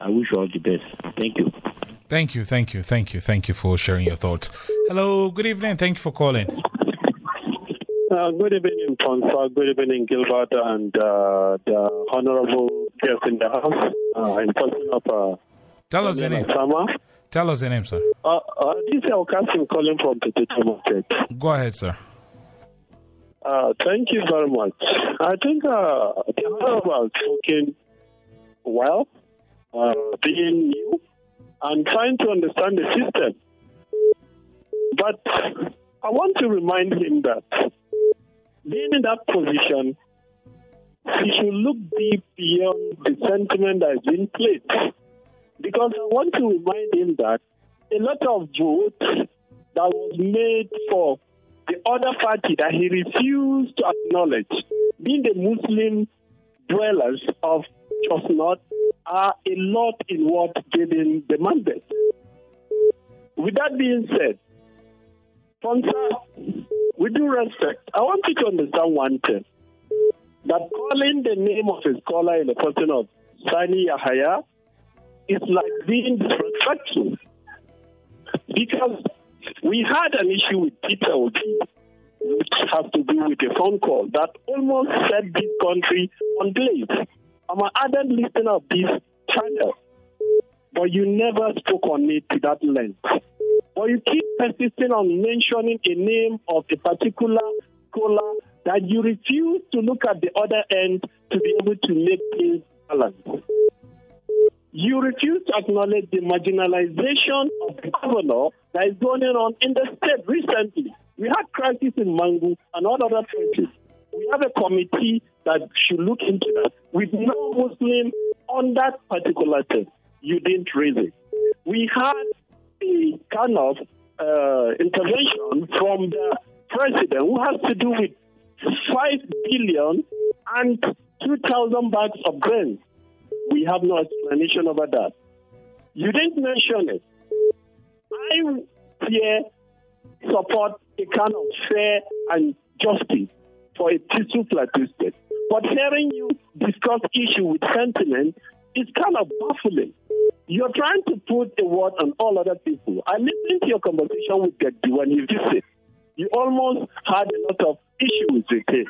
I wish you all the best. Thank you. Thank you, thank you, thank you, thank you for sharing your thoughts. Hello, good evening. Thank you for calling. Uh, good evening, Ponsah. Good evening, Gilbert, and uh, the honorable guest in the house. Uh, in person of uh, Tell us your name. Sama. Tell us your name, sir. Uh, uh, this is Alkasim calling from the Market. Go ahead, sir. Uh, thank you very much. I think uh, the honorable spoken well, uh, being new, and trying to understand the system. But I want to remind him that being in that position, he should look deep beyond the sentiment that has been played. Because I want to remind him that a lot of votes that was made for the other party that he refused to acknowledge, being the Muslim dwellers of Jos North, are a lot in what Jaden demanded. With that being said, Sponsor, with due respect, I want you to understand one thing. That calling the name of a scholar in the person of Sani Yahaya is like being disrespectful. Because we had an issue with Peter Obi, which has to do with a phone call that almost set this country on blaze. I'm an ardent listener of this channel, but you never spoke on it to that length. But you keep persisting on mentioning a name of a particular scholar that you refuse to look at the other end to be able to make things balance. You refuse to acknowledge the marginalization of the governor that is going on in the state recently. We had crisis in Mangu and all other places. We have a committee that should look into that with no Muslim on that particular thing. You didn't raise it. We had a kind of uh, intervention from the president who has to do with 5 billion and 2,000 bags of grain. We have no explanation about that. You didn't mention it. I here support a kind of fair and justice for a peaceful plateau state. But hearing you discuss issue with sentiment is kind of baffling. You're trying to put a word on all other people. I listened to your conversation with Gagdi when you visited. You almost had a lot of issues with him.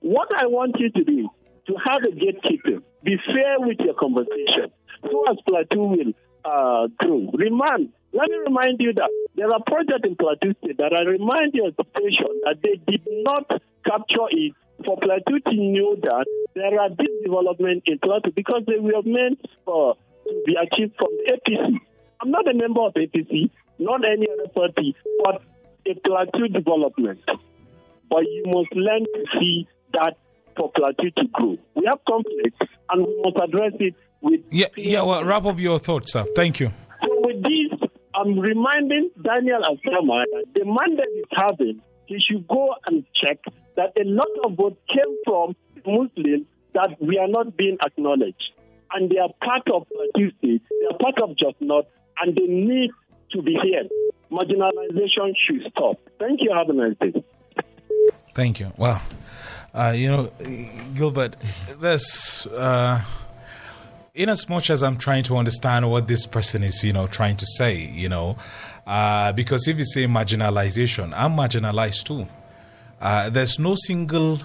What I want you to do to have a gatekeeper, be fair with your conversation, so as Plateau will uh, grow. Remand Let me remind you that there are projects in Plateau State that I remind your station that they did not capture it for Plateau to know that there are big development in Plateau because they were meant for to be achieved from APC. I'm not a member of APC, not any other party, but a Plateau development. But you must learn to see that for Plateau to grow. We have conflicts and we must address it with. Yeah, yeah. Well, wrap up your thoughts, sir. Thank you. So with this, I'm reminding Daniel that the mandate is having, he should go and check that a lot of votes came from Muslims that we are not being acknowledged. And they are part of Plateau State, they are part of Jos North, and they need to be here. Marginalization should stop. Thank you. Have a nice day. Thank you. Well, uh, you know, Gilbert, this, uh, in as much as I'm trying to understand what this person is, you know, trying to say, you know, uh, because if you say marginalization, I'm marginalized too. Uh, there's no single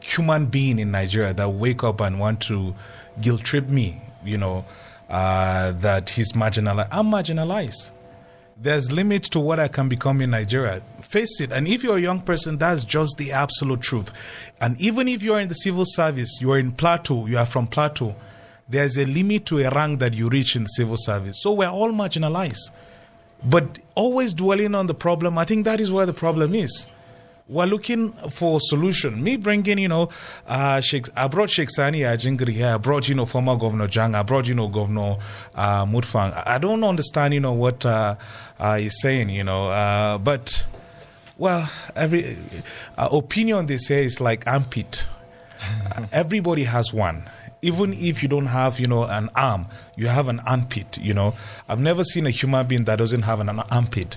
human being in Nigeria that wake up and want to guilt trip me, you know, uh, that he's marginalized. I'm marginalized. There's limits to what I can become in Nigeria. Face it. And if you're a young person, that's just the absolute truth. And even if you're in the civil service, you're in Plateau, you are from Plateau, there's a limit to a rank that you reach in the civil service. So we're all marginalized. But always dwelling on the problem, I think that is where the problem is we're looking for solution. Me bringing, you know, uh, Sheikh, I brought Sheikh Sani Ajingri here. I brought, you know, former Governor Jang. I brought, you know, Governor uh, Mutfwang. I don't understand, you know, what uh, uh, he's saying, you know, uh, but, well, every uh, opinion they say is like armpit. Everybody has one even if you don't have, you know, an arm, you have an armpit, you know. I've never seen a human being that doesn't have an armpit.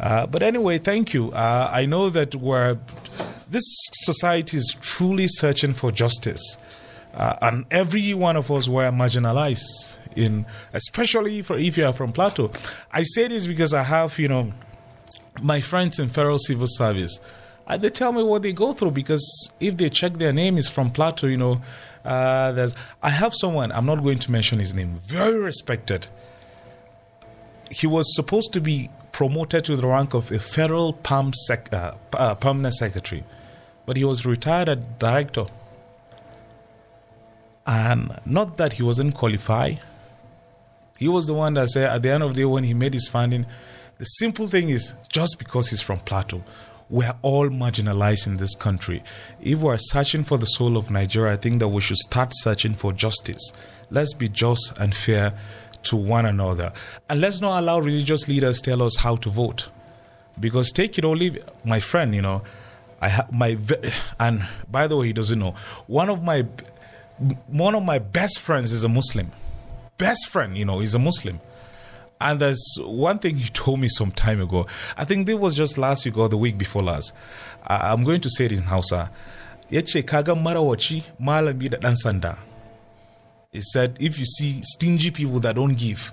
Uh, but anyway, thank you. Uh, I know that we're, this society is truly searching for justice. Uh, and every one of us were marginalized in, especially for if you are from Plateau. I say this because I have, you know, my friends in federal civil service. Uh, they tell me what they go through because if they check their name is from Plateau, you know, uh, there's I have someone I'm not going to mention his name, very respected. He was supposed to be promoted to the rank of a federal sec, uh, uh, permanent secretary, but he was retired as director. And not that he wasn't qualified. He was the one that said at the end of the day when he made his finding, the simple thing is just because he's from Plateau we're all marginalized in this country. If we're searching for the soul of Nigeria, I think that we should start searching for justice. Let's be just and fair to one another. And let's not allow religious leaders tell us how to vote. Because take it or leave my friend, you know, I have my and by the way, he doesn't know. One of my one of my best friends is a Muslim. Best friend, you know, is a Muslim. And there's one thing he told me some time ago. I think this was just last week or the week before last. I'm going to say it in Hausa. Yace kaga marawaci malami da. He said if you see stingy people that don't give,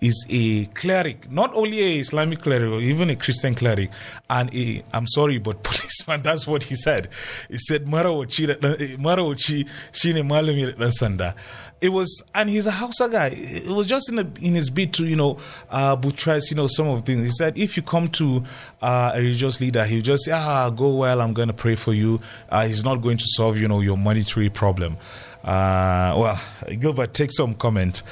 is a cleric, not only a Islamic cleric, even a Christian cleric, and a, I'm sorry, but policeman. That's what he said. He said, Marawachi, eh, Marawachi, shine malami dan sanda it was, and he's a Hausa guy. It was just in, a, in his bid to, you know, uh, buttress, you know, some of the things. He said, if you come to uh, a religious leader, he'll just say, ah, go well, I'm going to pray for you. Uh, he's not going to solve, you know, your monetary problem. Uh, well, Gilbert, take some comment.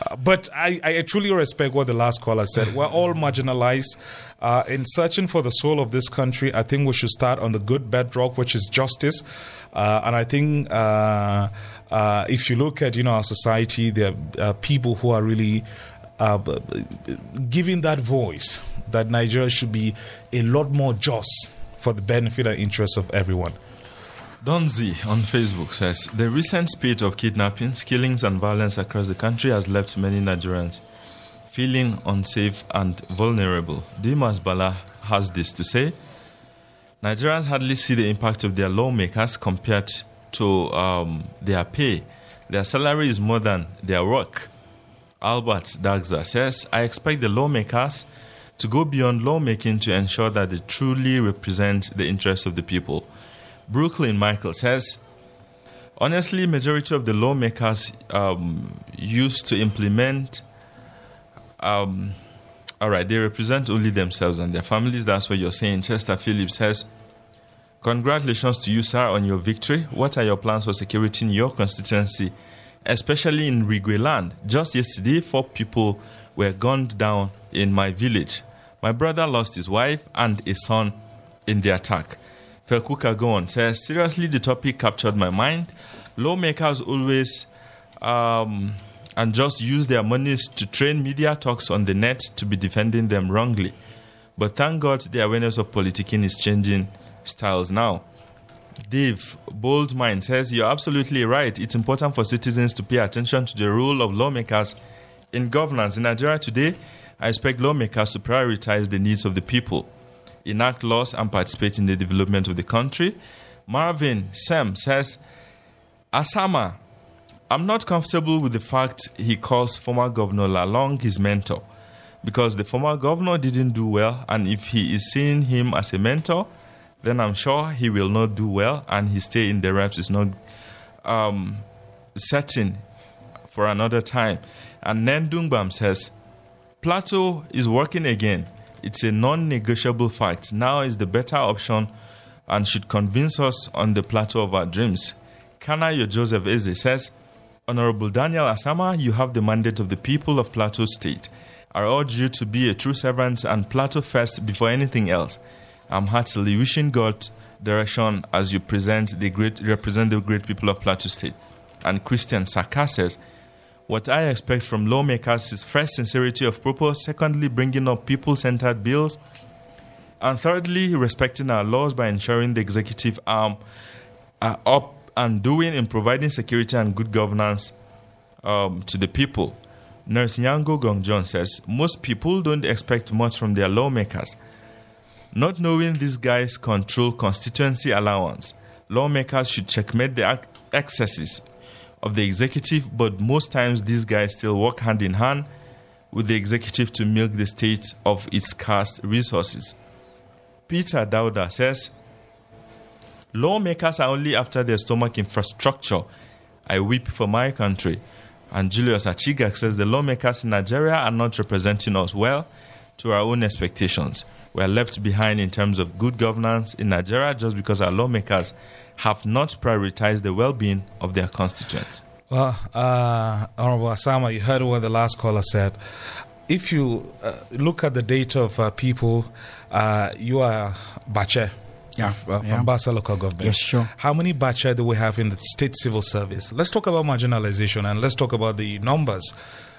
Uh, but I, I, truly respect what the last caller said. We're all marginalized. Uh, in searching for the soul of this country, I think we should start on the good bedrock, which is justice. And I think uh, if you look at you know our society, there are people who are really uh, giving that voice that Nigeria should be a lot more just for the benefit and interest of everyone. Donzi on Facebook says the recent spate of kidnappings, killings, and violence across the country has left many Nigerians feeling unsafe and vulnerable. Dimas Bala has this to say Nigerians hardly see the impact of their lawmakers compared to um, their pay. Their salary is more than their work. Albert Dagza says, I expect the lawmakers to go beyond lawmaking to ensure that they truly represent the interests of the people. Brooklyn Michael says, honestly, majority of the lawmakers um, used to implement um, All right, they represent only themselves and their families. That's what you're saying. Chester Phillips says, Congratulations to you, sir, on your victory. What are your plans for security in your constituency, especially in Rigwe land? Just yesterday, four people were gunned down in my village. My brother lost his wife and a son in the attack. Felkuka Gon says, Seriously, the topic captured my mind. Lawmakers always um, and just use their monies to train media talks on the net to be defending them wrongly. But thank God the awareness of politicking is changing styles now. Dave Bold Mind says, You're absolutely right. It's important for citizens to pay attention to the role of lawmakers in governance. In Nigeria today, I expect lawmakers to prioritize the needs of the people, enact laws, and participate in the development of the country. Marvin Sam says, Asama, I'm not comfortable with the fact he calls former Governor Lalong his mentor because the former governor didn't do well, and if he is seeing him as a mentor, then I'm sure he will not do well, and his stay in the reps is not um, certain for another time. And Nendungbam says, Plateau is working again. It's a non negotiable fact. Now is the better option and should convince us on the plateau of our dreams. Kanayo Joseph Eze says, Honorable Daniel Asama, you have the mandate of the people of Plateau State. I urge you to be a true servant and Plateau first before anything else. I'm heartily wishing God direction as you present the great represent the great people of Plateau State. And Christian Saka says, What I expect from lawmakers is first sincerity of purpose, secondly, bringing up people centered bills, and thirdly, respecting our laws by ensuring the executive arm are up and doing in providing security and good governance um, to the people. Nurse Nyango Gongjon says most people don't expect much from their lawmakers. Not knowing these guys control constituency allowance, lawmakers should checkmate the excesses of the executive, but most times these guys still work hand in hand with the executive to milk the state of its scarce resources. Peter Dauda says Lawmakers are only after their stomach infrastructure. I weep for my country. And Julius Achigak says the lawmakers in Nigeria are not representing us well to our own expectations. We are left behind in terms of good governance in Nigeria just because our lawmakers have not prioritized the well being of their constituents. Well, uh, Honorable Asama, you heard what the last caller said. If you uh, look at the data of uh, people, uh, you are Bache yeah, uh, from yeah. Bassa local government. Yes, sure. How many Bacha do we have in the state civil service? Let's talk about marginalization and let's talk about the numbers.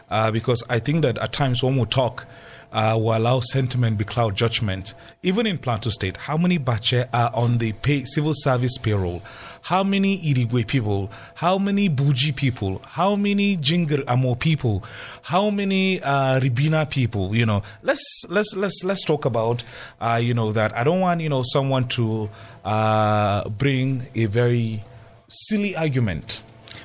Uh, because I think that at times when we talk, uh, we allow sentiment be cloud judgment. Even in Plateau State, how many Bache are on the pay, civil service payroll? How many Irigwe people? How many Buji people? How many Jinger Amo people? How many uh, Ribina people? You know, let's let's let's let's talk about uh, you know that. I don't want you know someone to uh, bring a very silly argument.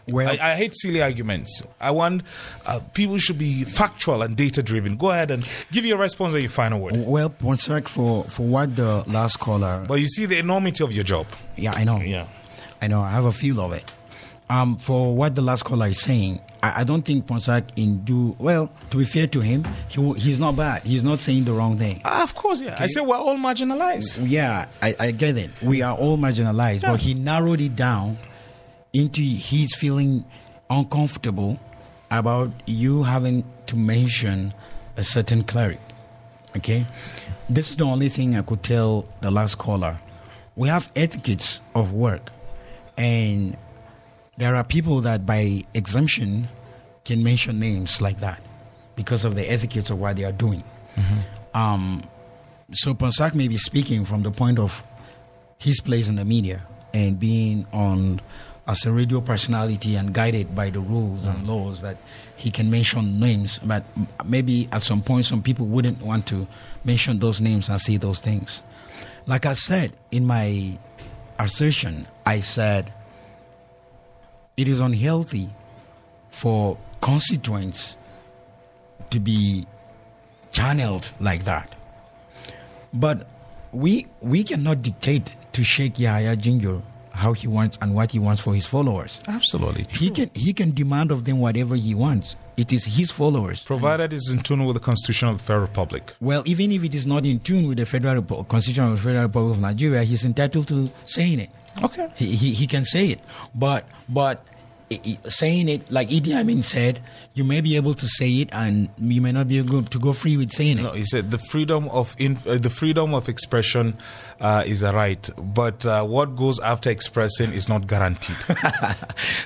Well, I, I, hate silly arguments. I want uh, people should be factual and data driven. Go ahead and give your response and your final word. Well, one sec for for what the last caller. But you see the enormity of your job. Yeah, I know. Yeah. I know, I have a feel of it. Um, for what the last caller is saying, I, I don't think Ponsah in do well. To be fair to him, he, he's not bad. He's not saying the wrong thing. Ah, of course, yeah. Okay. I say we're all marginalized. Yeah, I, I get it. We are all marginalized, yeah. but he narrowed it down into he's feeling uncomfortable about you having to mention a certain cleric. Okay, this is the only thing I could tell the last caller. We have etiquettes of work and there are people that, by exemption, can mention names like that because of the etiquettes of what they are doing. Mm-hmm. Um, so Ponsah may be speaking from the point of his place in the media and being on as a radio personality and guided by the rules and laws that he can mention names, but maybe at some point some people wouldn't want to mention those names and say those things. Like I said in my assertion, I said it is unhealthy for constituents to be channeled like that. But we we cannot dictate to Sheikh Yahya Jingir how he wants and what he wants for his followers. Absolutely. He can he can demand of them whatever he wants. It is his followers. Provided it's in tune with the Constitution of the Federal Republic. Well, even if it is not in tune with the Federal Repo- Constitution of the Federal Republic of Nigeria, he's entitled to saying it. Okay. He, he, he can say it. But but saying it like Idi Amin said, you may be able to say it and you may not be able to go free with saying it. No, he said the freedom of inf- uh, the freedom of expression uh, is a right, but uh, what goes after expressing is not guaranteed.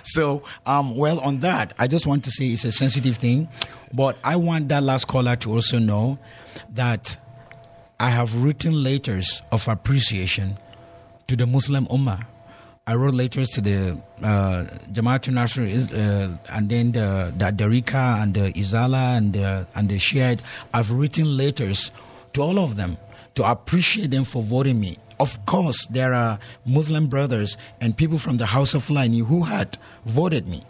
So, um, well, on that, I just want to say it's a sensitive thing, but I want that last caller to also know that I have written letters of appreciation to the Muslim Ummah. I wrote letters to the uh, Jamaatul Nasr, uh, and then the, the Darika and the Izala and the, and the Shiite. I've written letters to all of them to appreciate them for voting me. Of course, there are Muslim brothers and people from the House of Fulani who had voted me.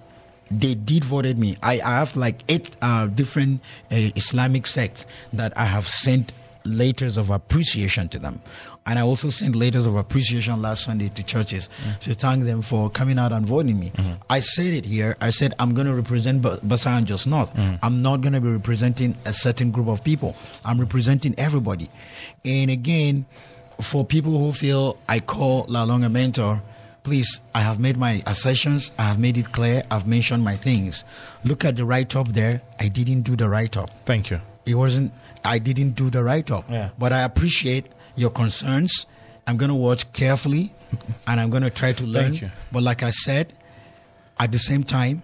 They did voted me. I, I have like eight uh, different uh, Islamic sects that I have sent letters of appreciation to them. And I also sent letters of appreciation last Sunday to churches mm-hmm. to thank them for coming out and voting me. Mm-hmm. I said it here. I said I'm going to represent Ba- Bassa and Jos North. Mm-hmm. I'm not going to be representing a certain group of people. I'm representing everybody. And again, for people who feel I call Lalong a mentor, please, I have made my assertions. I have made it clear. I've mentioned my things. Look at the write up there. I didn't do the write up. Thank you. It wasn't, I didn't do the write up. Yeah. But I appreciate your concerns. I'm going to watch carefully and I'm going to try to learn. Thank you. But like I said, at the same time,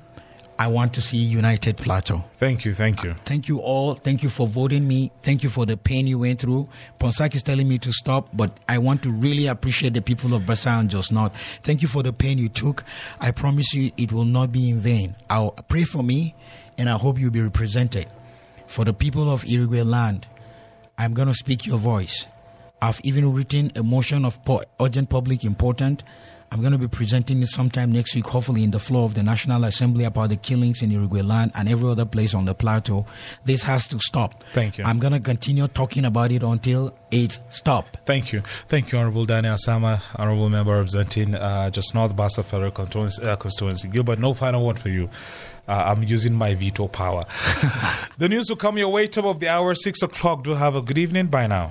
I want to see United Plateau. Thank you. Thank you. Thank you all. Thank you for voting me. Thank you for the pain you went through. Ponsah is telling me to stop, but I want to really appreciate the people of Bassa and Jos North. Thank you for the pain you took. I promise you it will not be in vain. I'll pray for me and I hope you'll be represented. For the people of Irigwe land, I'm going to speak your voice. I've even written a motion of po- urgent public importance. I'm going to be presenting it sometime next week, hopefully in the floor of the National Assembly about the killings in Irigwe land and every other place on the plateau. This has to stop. Thank you. I'm going to continue talking about it until it stop. Thank you. Thank you, Honorable Daniel Asama, Honorable Member representing uh, Jos North Bassa Federal Constituency. Uh, constituency. Gilbert, no final word for you. Uh, I'm using my veto power. the news will come your way top of the hour, 6 o'clock. Do have a good evening. Bye now.